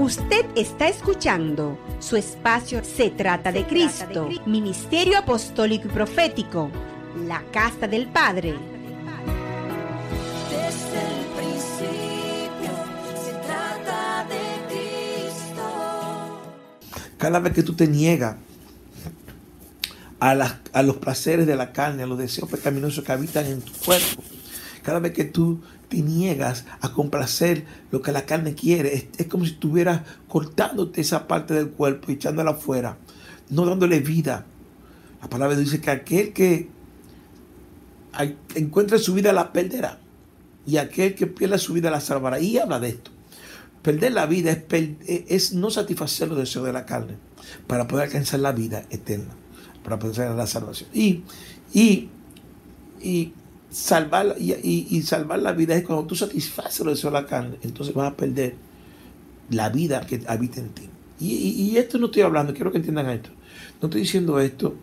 Usted está escuchando su espacio Se trata de Cristo, Ministerio Apostólico y Profético, la Casa del Padre. Desde el principio se trata de Cristo. Cada vez que tú te niegas a, las- a los placeres de la carne, a los deseos pecaminosos que habitan en tu cuerpo, cada vez que tú te niegas a complacer lo que la carne quiere, es, como si estuvieras cortándote esa parte del cuerpo y echándola afuera, no dándole vida. La palabra dice que aquel que encuentre su vida la perderá y aquel que pierda su vida la salvará. Y habla de esto. Perder la vida es no satisfacer los deseos de la carne para poder alcanzar la vida eterna, para poder alcanzar la salvación. Y, y, y, salvar, y, y- salvar la vida es cuando tú satisfaces los deseos de la carne, entonces vas a perder la vida que habita en ti. Y, y- esto no estoy hablando, quiero que entiendan esto. No estoy diciendo esto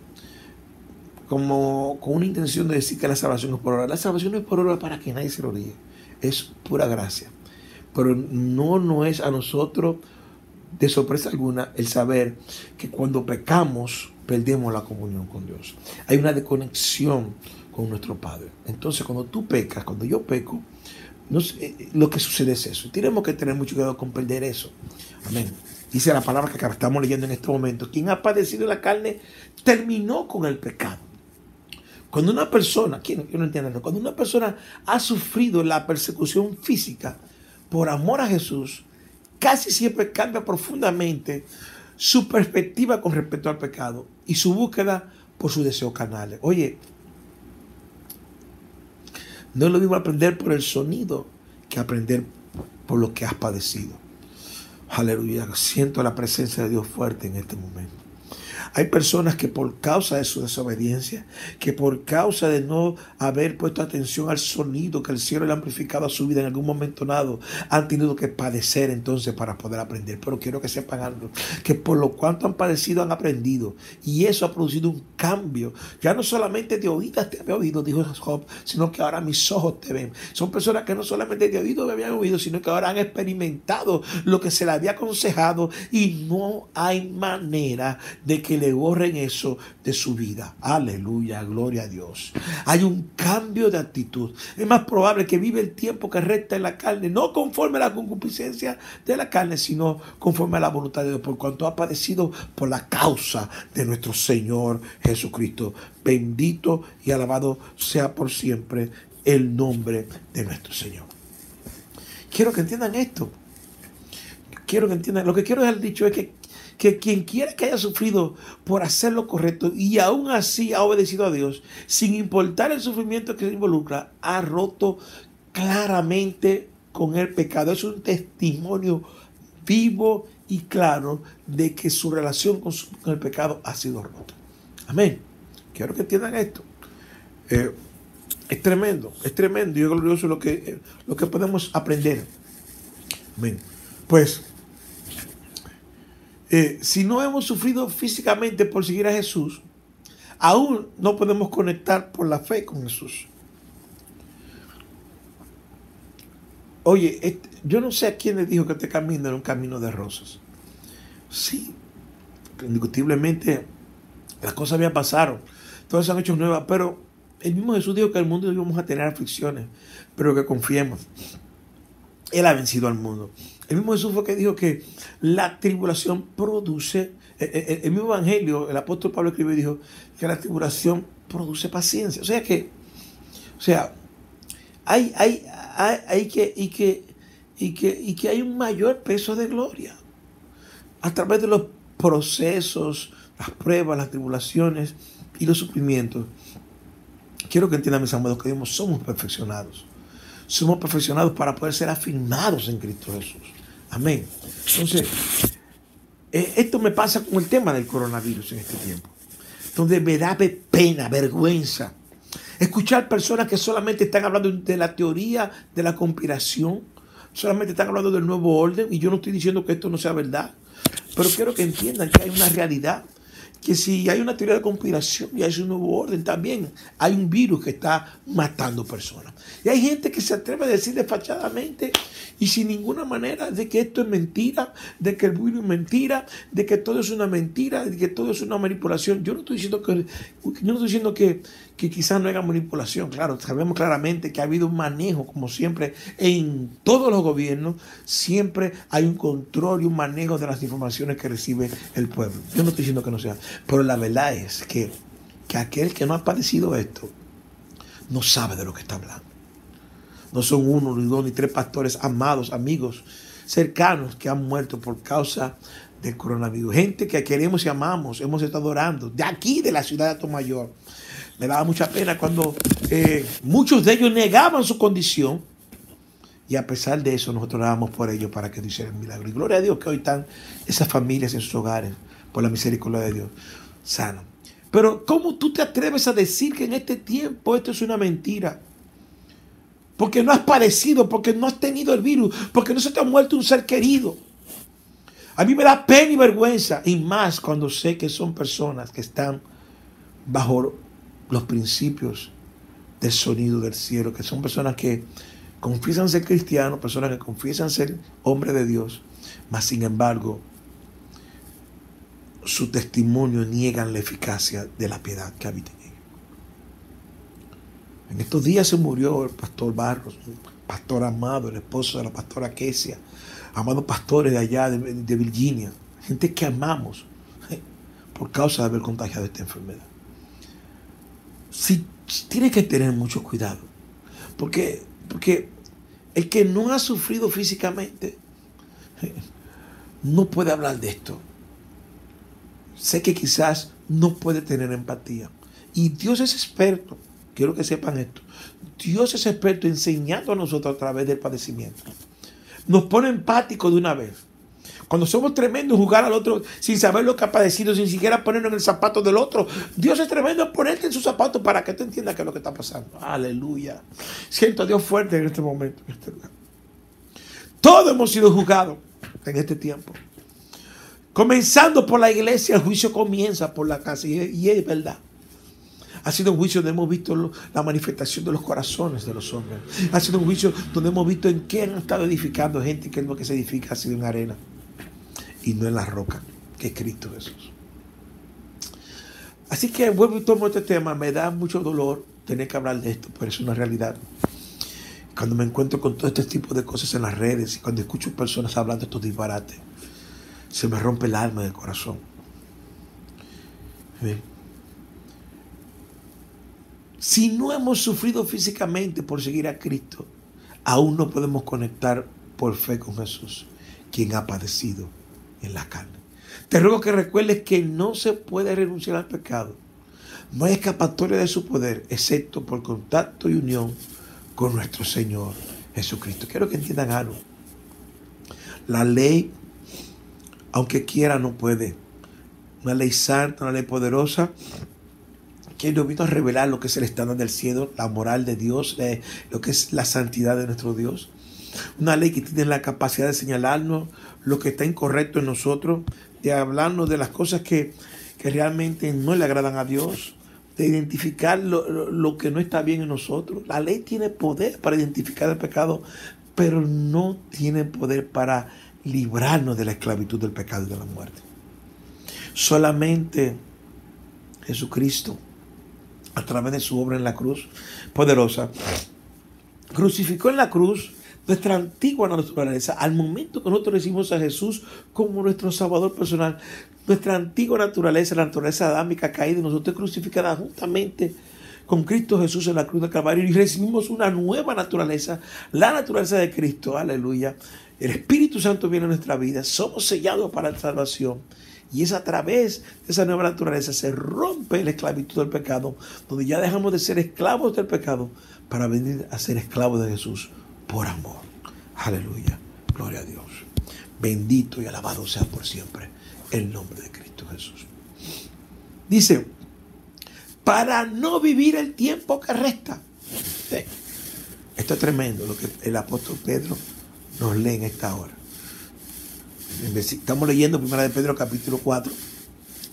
como con una intención de decir que la salvación es por obra. La salvación es por obra para que nadie se lo diga. Es pura gracia. Pero no, no es a nosotros de sorpresa alguna el saber que cuando pecamos perdemos la comunión con Dios. Hay una desconexión con nuestro Padre. Entonces cuando tú pecas, cuando yo peco, no sé, eh, lo que sucede es eso. Tenemos que tener mucho cuidado con perder eso. Amén. Dice la palabra que estamos leyendo en este momento. Quien ha padecido la carne terminó con el pecado. Cuando una persona, ¿quién, yo no entiendo cuando una persona ha sufrido la persecución física por amor a Jesús, casi siempre cambia profundamente su perspectiva con respecto al pecado y su búsqueda por sus deseos canales. Oye, no es lo mismo aprender por el sonido que aprender por lo que has padecido. Aleluya, siento la presencia de Dios fuerte en este momento. Hay personas que por causa de su desobediencia, que por causa de no haber puesto atención al sonido que el cielo le ha amplificado a su vida en algún momento dado, han tenido que padecer entonces para poder aprender. Pero quiero que sepan algo, que por lo cuanto han padecido han aprendido. Y eso ha producido un cambio. Ya no solamente de oídas te había oído, dijo Job, sino que ahora mis ojos te ven. Son personas que no solamente de oído me habían oído, sino que ahora han experimentado lo que se le había aconsejado y no hay manera de que le borren eso de su vida. Aleluya, gloria a Dios. Hay un cambio de actitud. Es más probable que vive el tiempo que resta en la carne, no conforme a la concupiscencia de la carne, sino conforme a la voluntad de Dios, por cuanto ha padecido por la causa de nuestro Señor Jesucristo. Bendito y alabado sea por siempre el nombre de nuestro Señor. Quiero que entiendan esto. Quiero que entiendan. Lo que quiero dejar dicho es que que quien quiera que haya sufrido por hacer lo correcto y aún así ha obedecido a Dios, sin importar el sufrimiento que se involucra, ha roto claramente con el pecado. Es un testimonio vivo y claro de que su relación con, el pecado ha sido rota. Amén. Quiero que entiendan esto. Eh, es tremendo, es tremendo y es glorioso lo que, eh, lo que podemos aprender. Amén. Pues eh, si no hemos sufrido físicamente por seguir a Jesús, aún no podemos conectar por la fe con Jesús. Oye, yo no sé a quién le dijo que este camino era un camino de rosas. Sí, indiscutiblemente las cosas ya pasaron, todas se han hecho nuevas, pero el mismo Jesús dijo que el mundo íbamos a tener aflicciones, pero que confiemos. Él ha vencido al mundo. El mismo Jesús fue que dijo que la tribulación produce, eh, eh, el, mismo evangelio, el apóstol Pablo escribió y dijo que la tribulación produce paciencia. O sea que, o sea, hay, hay, hay, hay que, y que, y que, y que hay un mayor peso de gloria a través de los procesos, las pruebas, las tribulaciones y los sufrimientos. Quiero que entiendan, mis amados, que Dios somos perfeccionados somos perfeccionados para poder ser afirmados en Cristo Jesús. Amén. Entonces, eh, esto me pasa con el tema del coronavirus en este tiempo, donde me da pe- pena, vergüenza, escuchar personas que solamente están hablando de la teoría de la conspiración, solamente están hablando del nuevo orden, y yo no estoy diciendo que esto no sea verdad, pero quiero que entiendan que hay una realidad que si hay una teoría de conspiración y hay un nuevo orden, también hay un virus que está matando personas. Y hay gente que se atreve a decir despachadamente y sin ninguna manera de que esto es mentira, de que el virus es mentira, de que todo es una mentira, de que todo es una manipulación. Yo no estoy diciendo que, yo no estoy diciendo que, que quizás no haya manipulación. Claro, sabemos claramente que ha habido un manejo, como siempre, en todos los gobiernos, siempre hay un control y un manejo de las informaciones que recibe el pueblo. Yo no estoy diciendo que no sea, pero la verdad es que, que aquel que no ha padecido esto no sabe de lo que está hablando. No son uno, ni dos, ni tres pastores amados, amigos, cercanos que han muerto por causa del coronavirus. Gente que queremos y amamos, hemos estado orando, de aquí, de la ciudad de Atomayor. Me daba mucha pena cuando eh, muchos de ellos negaban su condición y a pesar de eso nosotros orábamos por ellos para que hicieran milagro. Y gloria a Dios que hoy están esas familias en sus hogares por la misericordia de Dios sano. Pero ¿cómo tú te atreves a decir que en este tiempo esto es una mentira? Porque no has padecido, porque no has tenido el virus, porque no se te ha muerto un ser querido. A mí me da pena y vergüenza, y más cuando sé que son personas que están bajo los principios del sonido del cielo, que son personas que confiesan ser cristianos, personas que confiesan ser hombres de Dios, mas sin embargo su testimonio niegan la eficacia de la piedad que habita en estos días se murió el pastor Barros, pastor amado, el esposo de la pastora Kesia, amados pastores de allá de, de Virginia, gente que amamos eh, por causa de haber contagiado esta enfermedad. Sí, tiene que tener mucho cuidado, porque, porque el que no ha sufrido físicamente eh, no puede hablar de esto. Sé que quizás no puede tener empatía. Y Dios es experto, quiero que sepan esto. Dios es experto enseñando a nosotros a través del padecimiento. Nos pone empático de una vez. Cuando somos tremendos jugar al otro sin saber lo que ha padecido, sin siquiera ponernos en el zapato del otro. Dios es tremendo en ponerte en su zapato para que tú entiendas qué es lo que está pasando. Aleluya. Siento a Dios fuerte en este momento, en este. Todos hemos sido juzgados en este tiempo. Comenzando por la iglesia, el juicio comienza por la casa. Y es verdad. Ha sido un juicio donde hemos visto la manifestación de los corazones de los hombres. Ha sido un juicio donde hemos visto en qué han estado edificando gente que es lo que se edifica ha sido en arena y no en la roca, que es Cristo Jesús. Así que vuelvo y tomo este tema. Me da mucho dolor tener que hablar de esto, pero es una realidad. Cuando me encuentro con todo este tipo de cosas en las redes y cuando escucho personas hablando estos disparates, se me rompe el alma del corazón. ¿Ven? Si no hemos sufrido físicamente por seguir a Cristo, aún no podemos conectar por fe con Jesús, quien ha padecido en la carne. Te ruego que recuerdes que no se puede renunciar al pecado. No hay escapatoria de su poder, excepto por contacto y unión con nuestro Señor Jesucristo. Quiero que entiendan algo. La ley, aunque quiera, no puede. Una ley santa, una ley poderosa, que nos vino a revelar lo que es el estándar del cielo, la moral de Dios, eh, lo que es la santidad de nuestro Dios. Una ley que tiene la capacidad de señalarnos lo que está incorrecto en nosotros, de hablarnos de las cosas que, que realmente no le agradan a Dios, de identificar lo, lo- que no está bien en nosotros. La ley tiene poder para identificar el pecado, pero no tiene poder para librarnos de la esclavitud del pecado y de la muerte. Solamente Jesucristo, a través de su obra en la cruz poderosa, crucificó en la cruz nuestra antigua naturaleza. Al momento que nosotros recibimos a Jesús como nuestro Salvador personal, nuestra antigua naturaleza, la naturaleza adámica caída, nosotros crucificada juntamente con Cristo Jesús en la cruz del Calvario y recibimos una nueva naturaleza, la naturaleza de Cristo, aleluya. El Espíritu Santo viene a nuestra vida, somos sellados para la salvación. Y es a través de esa nueva naturaleza se rompe la esclavitud del pecado, donde ya dejamos de ser esclavos del pecado para venir a ser esclavos de Jesús por amor. Aleluya. Gloria a Dios. Bendito y alabado sea por siempre el nombre de Cristo Jesús. Dice, para no vivir el tiempo que resta. Esto es tremendo lo que el apóstol Pedro nos lee en esta hora. Estamos leyendo 1 de Pedro capítulo 4,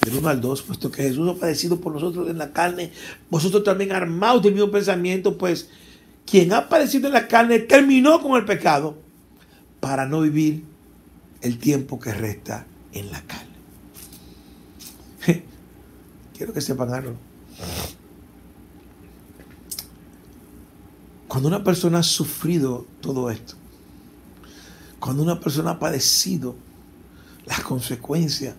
del 1 al 2, puesto que Jesús ha padecido por nosotros en la carne, vosotros también armados del mismo pensamiento, pues quien ha padecido en la carne terminó con el pecado para no vivir el tiempo que resta en la carne. Quiero que sepan algo. Cuando una persona ha sufrido todo esto, cuando una persona ha padecido las consecuencias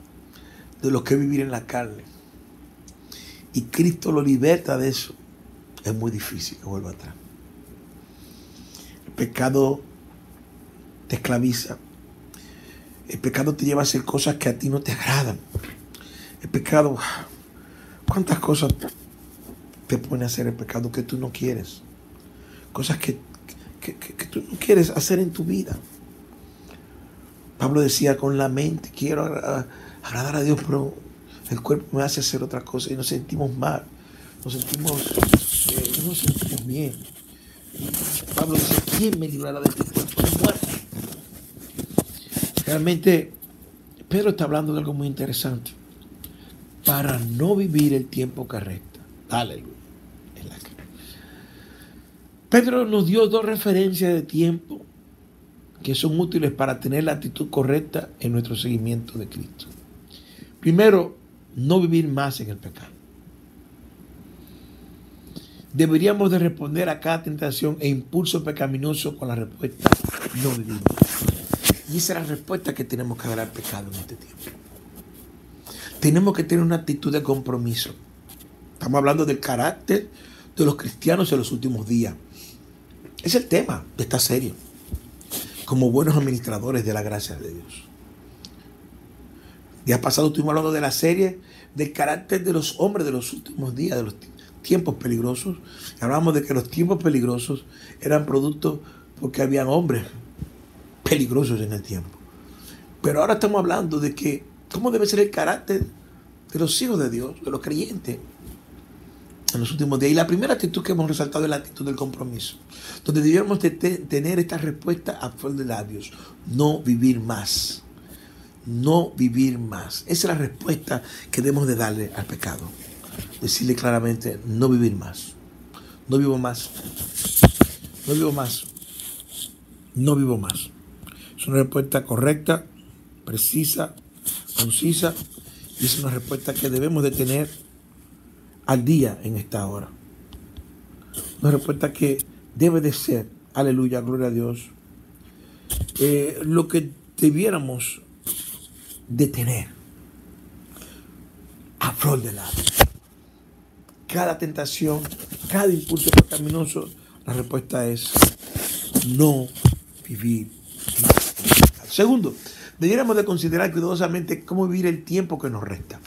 de lo que es vivir en la carne, y Cristo lo liberta de eso, es muy difícil que vuelva atrás. El pecado te esclaviza. El pecado te lleva a hacer cosas que a ti no te agradan. El pecado, ¿cuántas cosas te pone a hacer el pecado que tú no quieres? Cosas que, que, que tú no quieres hacer en tu vida. Pablo decía con la mente, quiero agradar a Dios, pero el cuerpo me hace hacer otra cosa y nos sentimos mal, nos sentimos, eh, no nos sentimos bien. Pablo dice, ¿quién me librará de este cuerpo de muerte? Realmente, Pedro está hablando de algo muy interesante. Para no vivir el tiempo que resta. Aleluya. Pedro nos dio dos referencias de tiempo que son útiles para tener la actitud correcta en nuestro seguimiento de Cristo. Primero, no vivir más en el pecado. Deberíamos de responder a cada tentación e impulso pecaminoso con la respuesta no vivir. Y esa es la respuesta que tenemos que dar al pecado en este tiempo. Tenemos que tener una actitud de compromiso. Estamos hablando del carácter de los cristianos en los últimos días. Es el tema de esta serie. Como buenos administradores de la gracia de Dios. Día pasado estuvimos hablando de la serie del carácter de los hombres de los últimos días, de los tiempos peligrosos. Hablábamos de que los tiempos peligrosos eran producto porque habían hombres peligrosos en el tiempo. Pero ahora estamos hablando de que cómo debe ser el carácter de los hijos de Dios, de los creyentes en los últimos días. Y la primera actitud que hemos resaltado es la actitud del compromiso, donde debiéramos de tener esta respuesta a flor de labios, no vivir más, no vivir más. Esa es la respuesta que debemos de darle al pecado. Decirle claramente, no vivir más, no vivo más, no vivo más, no vivo más. Es una respuesta correcta, precisa, concisa, y es una respuesta que debemos de tener al día en esta hora. Una respuesta que debe de ser, aleluya, gloria a Dios, eh, lo que debiéramos de tener a flor de lado. Cada tentación, cada impulso pecaminoso, la respuesta es no vivir más. Segundo, debiéramos de considerar cuidadosamente cómo vivir el tiempo que nos resta.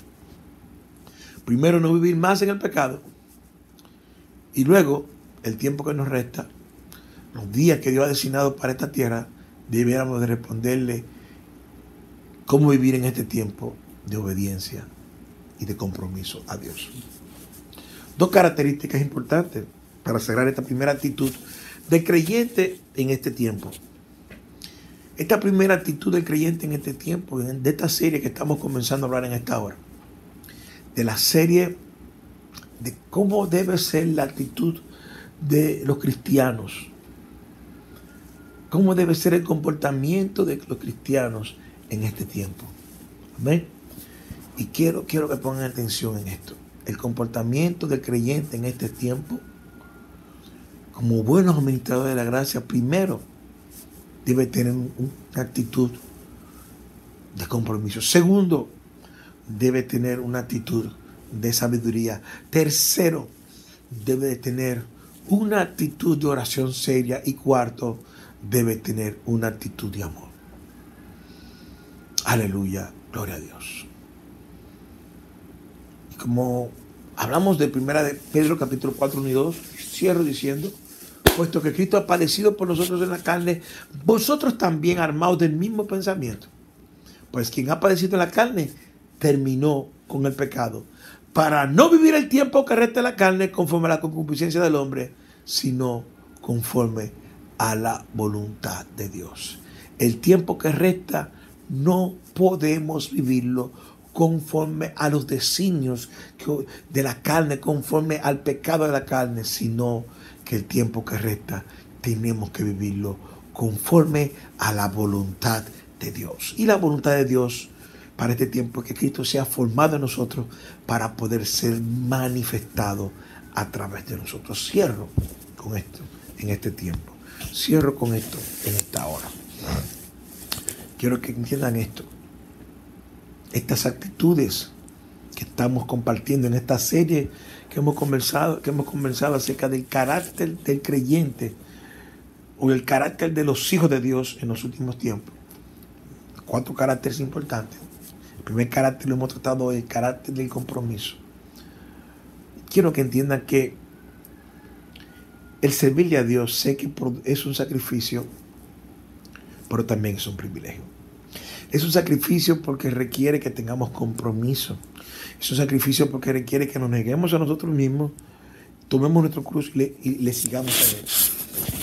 Primero, no vivir más en el pecado. Y luego, el tiempo que nos resta, los días que Dios ha designado para esta tierra, debiéramos de responderle cómo vivir en este tiempo de obediencia y de compromiso a Dios. Dos características importantes para cerrar esta primera actitud del creyente en este tiempo. Esta primera actitud del creyente en este tiempo, de esta serie que estamos comenzando a hablar en esta hora, de la serie de cómo debe ser la actitud de los cristianos, cómo debe ser el comportamiento de los cristianos en este tiempo. Amén. Y quiero, quiero que pongan atención en esto. El comportamiento del creyente en este tiempo, como buenos administradores de la gracia, primero debe tener una actitud de compromiso. Segundo, debe tener una actitud de sabiduría. Tercero, debe tener una actitud de oración seria. Y cuarto, debe tener una actitud de amor. Aleluya, gloria a Dios. Como hablamos de primera de Pedro capítulo 4, 1 y 2, cierro diciendo, puesto que Cristo ha padecido por nosotros en la carne, vosotros también armados del mismo pensamiento. Pues quien ha padecido en la carne, terminó con el pecado, para no vivir el tiempo que resta la carne conforme a la concupiscencia del hombre, sino conforme a la voluntad de Dios. El tiempo que resta no podemos vivirlo conforme a los designios de la carne, conforme al pecado de la carne, sino que el tiempo que resta tenemos que vivirlo conforme a la voluntad de Dios. Y la voluntad de Dios para este tiempo que Cristo sea formado en nosotros para poder ser manifestado a través de nosotros. Cierro con esto en este tiempo. Cierro con esto en esta hora. Quiero que entiendan esto. Estas actitudes que estamos compartiendo en esta serie que hemos conversado, que hemos conversado acerca del carácter del creyente o el carácter de los hijos de Dios en los últimos tiempos. Cuatro caracteres importantes. El primer carácter lo hemos tratado, el carácter del compromiso. Quiero que entiendan que el servirle a Dios sé que es un sacrificio, pero también es un privilegio. Es un sacrificio porque requiere que tengamos compromiso. Es un sacrificio porque requiere que nos neguemos a nosotros mismos, tomemos nuestro cruz y le, sigamos a Él.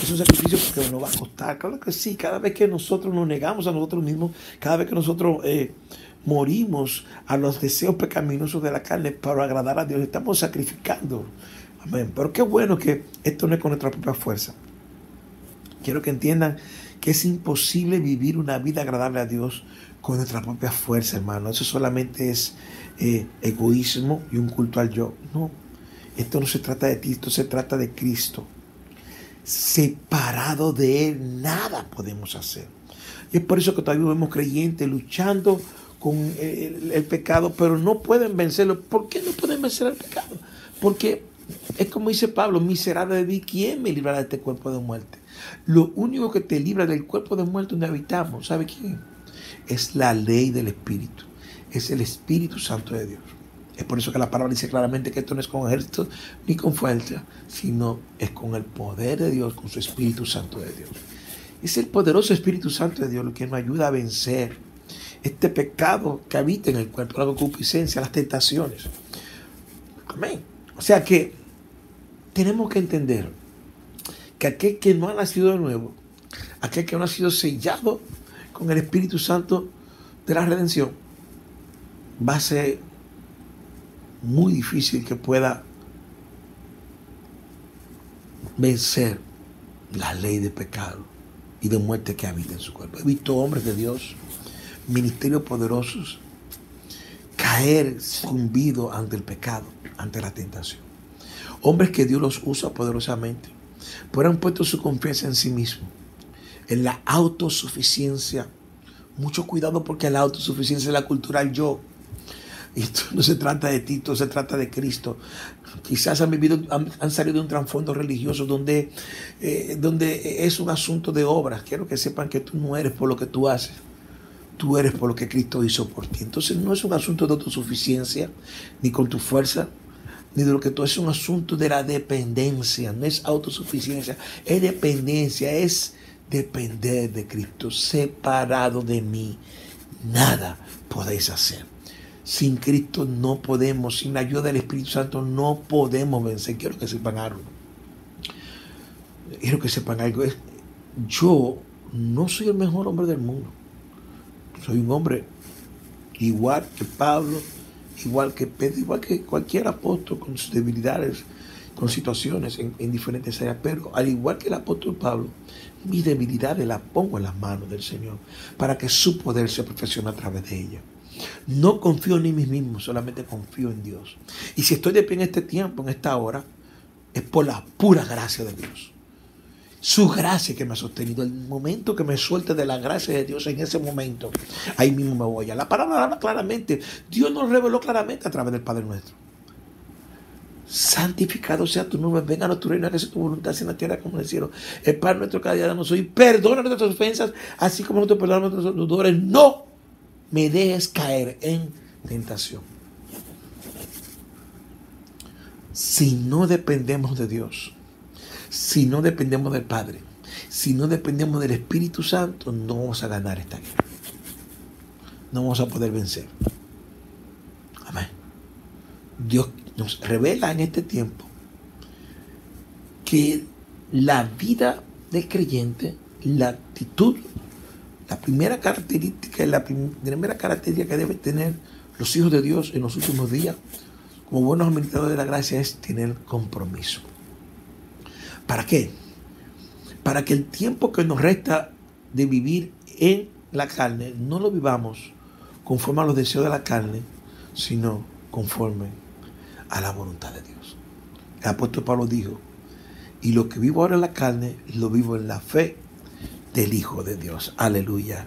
Es un sacrificio porque nos va a costar. Claro que sí, cada vez que nosotros nos negamos a nosotros mismos, cada vez que nosotros eh, morimos a los deseos pecaminosos de la carne para agradar a Dios, estamos sacrificando pero qué bueno que esto no es con nuestra propia fuerza. Quiero que entiendan que es imposible vivir una vida agradable a Dios con nuestra propia fuerza, hermano. Eso solamente es eh, egoísmo y un culto al yo. No, esto no se trata de ti, esto se trata de Cristo. Separado de Él, nada podemos hacer. Y es por eso que todavía vemos creyentes luchando con el, el pecado, pero no pueden vencerlo. ¿Por qué no pueden vencer el pecado? Porque es como dice Pablo, miserable de mí, ¿quién me librará de este cuerpo de muerte? Lo único que te libra del cuerpo de muerte donde habitamos, ¿sabe quién? Es la ley del Espíritu. Es el Espíritu Santo de Dios. Es por eso que la palabra dice claramente que esto no es con ejército ni con fuerza, sino es con el poder de Dios, con su Espíritu Santo de Dios. Es el poderoso Espíritu Santo de Dios lo que nos ayuda a vencer este pecado que habita en el cuerpo, la concupiscencia, las tentaciones. Amén. O sea que tenemos que entender que aquel que no ha nacido de nuevo, aquel que no ha sido sellado con el Espíritu Santo de la redención, va a ser muy difícil que pueda vencer la ley de pecado y de muerte que habita en su cuerpo. He visto hombres de Dios, ministerios poderosos, caer zumbido ante el pecado, ante la tentación. Hombres que Dios los usa poderosamente, pero han puesto su confianza en sí mismos, en la autosuficiencia. Mucho cuidado porque la autosuficiencia es la cultura del yo. Esto no se trata de ti, esto se trata de Cristo. Quizás han vivido, han, salido de un trasfondo religioso donde, eh, donde es un asunto de obras. Quiero que sepan que tú no eres por lo que tú haces. Tú eres por lo que Cristo hizo por ti. Entonces no es un asunto de autosuficiencia, ni con tu fuerza, ni de lo que tú es un asunto de la dependencia, no es autosuficiencia, es dependencia, es depender de Cristo, separado de mí, nada podéis hacer. Sin Cristo no podemos, sin la ayuda del Espíritu Santo no podemos vencer. Quiero que sepan algo. Quiero que sepan algo. Yo no soy el mejor hombre del mundo. Soy un hombre igual que Pablo, igual que Pedro, igual que cualquier apóstol con sus debilidades, con situaciones en, diferentes áreas. Pero al igual que el apóstol Pablo, mis debilidades las pongo en las manos del Señor para que su poder se perfeccione a través de ella. No confío en mí mismo, solamente confío en Dios. Y si estoy de pie en este tiempo, en esta hora, es por la pura gracia de Dios su gracia que me ha sostenido. El momento que me suelte de la gracia de Dios, en ese momento, ahí mismo me voy. La palabra habla claramente. Dios nos reveló claramente a través del Padre nuestro. Santificado sea tu nombre, venga a tu reino, sea tu voluntad en la tierra como en el cielo. El Padre nuestro cada día danos hoy, perdona nuestras ofensas, así como nosotros perdonamos nuestros deudores. No me dejes caer en tentación. Si no dependemos de Dios, si no dependemos del Padre, si no dependemos del Espíritu Santo, no vamos a ganar esta guerra. No vamos a poder vencer. Amén. Dios nos revela en este tiempo que la vida del creyente, la actitud, la primera característica, la primera característica que debe tener los hijos de Dios en los últimos días, como buenos administradores de la gracia, es tener compromiso. ¿Para qué? Para que el tiempo que nos resta de vivir en la carne no lo vivamos conforme a los deseos de la carne, sino conforme a la voluntad de Dios. El apóstol Pablo dijo, y lo que vivo ahora en la carne, lo vivo en la fe del Hijo de Dios. Aleluya.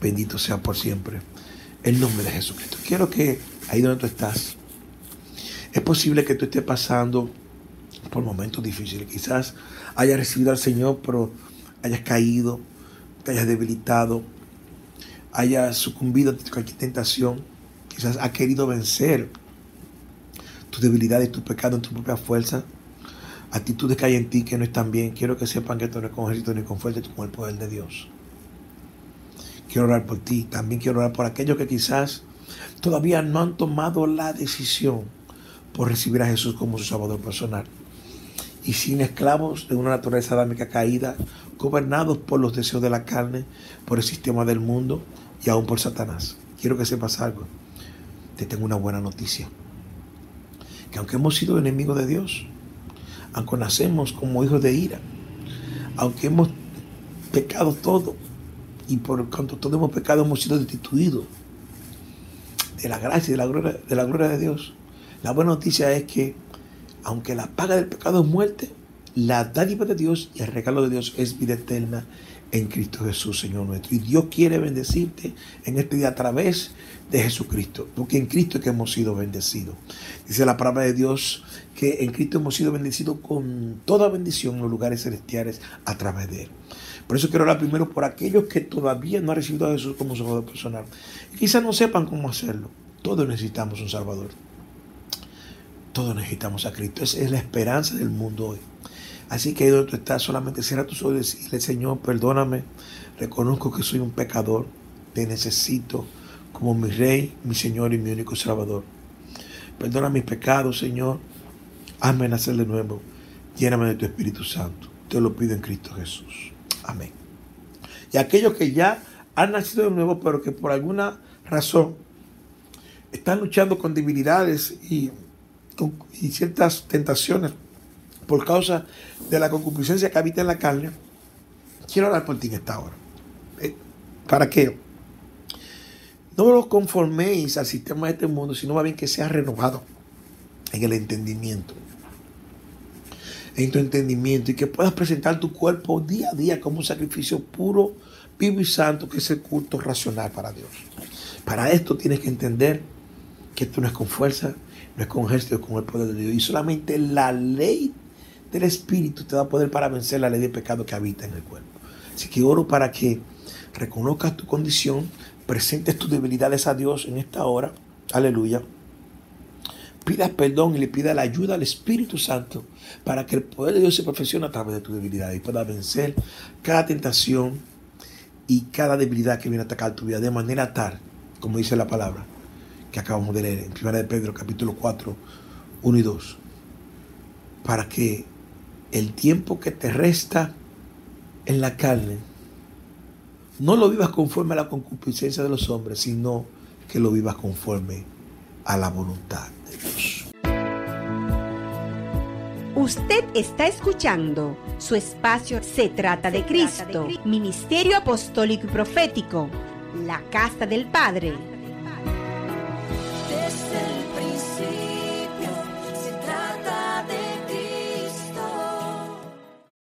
Bendito sea por siempre el nombre de Jesucristo. Quiero que ahí donde tú estás, es posible que tú estés pasando por momentos difíciles. Quizás hayas recibido al Señor, pero hayas caído, te hayas debilitado, hayas sucumbido a cualquier tentación. Quizás has querido vencer tu debilidad y tu pecado en tu propia fuerza. Actitudes que hay en ti que no están bien. Quiero que sepan que esto no es con ejército ni con fuerza, con el poder de Dios. Quiero orar por ti. También quiero orar por aquellos que quizás todavía no han tomado la decisión por recibir a Jesús como su Salvador personal. Y sin esclavos de una naturaleza adámica caída, gobernados por los deseos de la carne, por el sistema del mundo y aún por Satanás. Quiero que sepas algo. Te tengo una buena noticia. Que aunque hemos sido enemigos de Dios, aunque nacemos como hijos de ira, aunque hemos pecado todo, y por cuanto todos hemos pecado hemos sido destituidos de la gracia y de la gloria de, la gloria de Dios. La buena noticia es que aunque la paga del pecado es muerte, la dádiva de Dios y el regalo de Dios es vida eterna en Cristo Jesús, Señor nuestro. Y Dios quiere bendecirte en este día a través de Jesucristo, porque en Cristo es que hemos sido bendecidos. Dice la palabra de Dios que en Cristo hemos sido bendecidos con toda bendición en los lugares celestiales a través de Él. Por eso quiero hablar primero por aquellos que todavía no han recibido a Jesús como Salvador personal. Y quizás no sepan cómo hacerlo. Todos necesitamos un Salvador. Todos necesitamos a Cristo. Esa es la esperanza del mundo hoy. Así que ahí donde tú estás, solamente cierra tus ojos y decirle, Señor, perdóname. Reconozco que soy un pecador. Te necesito como mi Rey, mi Señor y mi único Salvador. Perdona mis pecados, Señor. Hazme nacer de nuevo. Lléname de tu Espíritu Santo. Te lo pido en Cristo Jesús. Amén. Y aquellos que ya han nacido de nuevo, pero que por alguna razón están luchando con debilidades y, y ciertas tentaciones por causa de la concupiscencia que habita en la carne, quiero hablar por ti en esta hora. Eh, ¿Para qué? No los conforméis al sistema de este mundo, sino más bien que sea renovado en el entendimiento en tu entendimiento y que puedas presentar tu cuerpo día a día como un sacrificio puro, vivo y santo, que es el culto racional para Dios. Para esto tienes que entender que esto no es con fuerza, no es con ejército, es con el poder de Dios. Y solamente la ley del Espíritu te da poder para vencer la ley de pecado que habita en el cuerpo. Así que oro para que reconozcas tu condición, presentes tus debilidades a Dios en esta hora. Aleluya pidas perdón y le pidas la ayuda al Espíritu Santo para que el poder de Dios se perfeccione a través de tu debilidad y pueda vencer cada tentación y cada debilidad que viene a atacar tu vida de manera tal, como dice la palabra que acabamos de leer en 1 de Pedro capítulo 4, 1 y 2, para que el tiempo que te resta en la carne no lo vivas conforme a la concupiscencia de los hombres, sino que lo vivas conforme a la voluntad de Dios. Usted está escuchando su espacio Se trata de Cristo, Ministerio Apostólico y Profético, la Casa del Padre.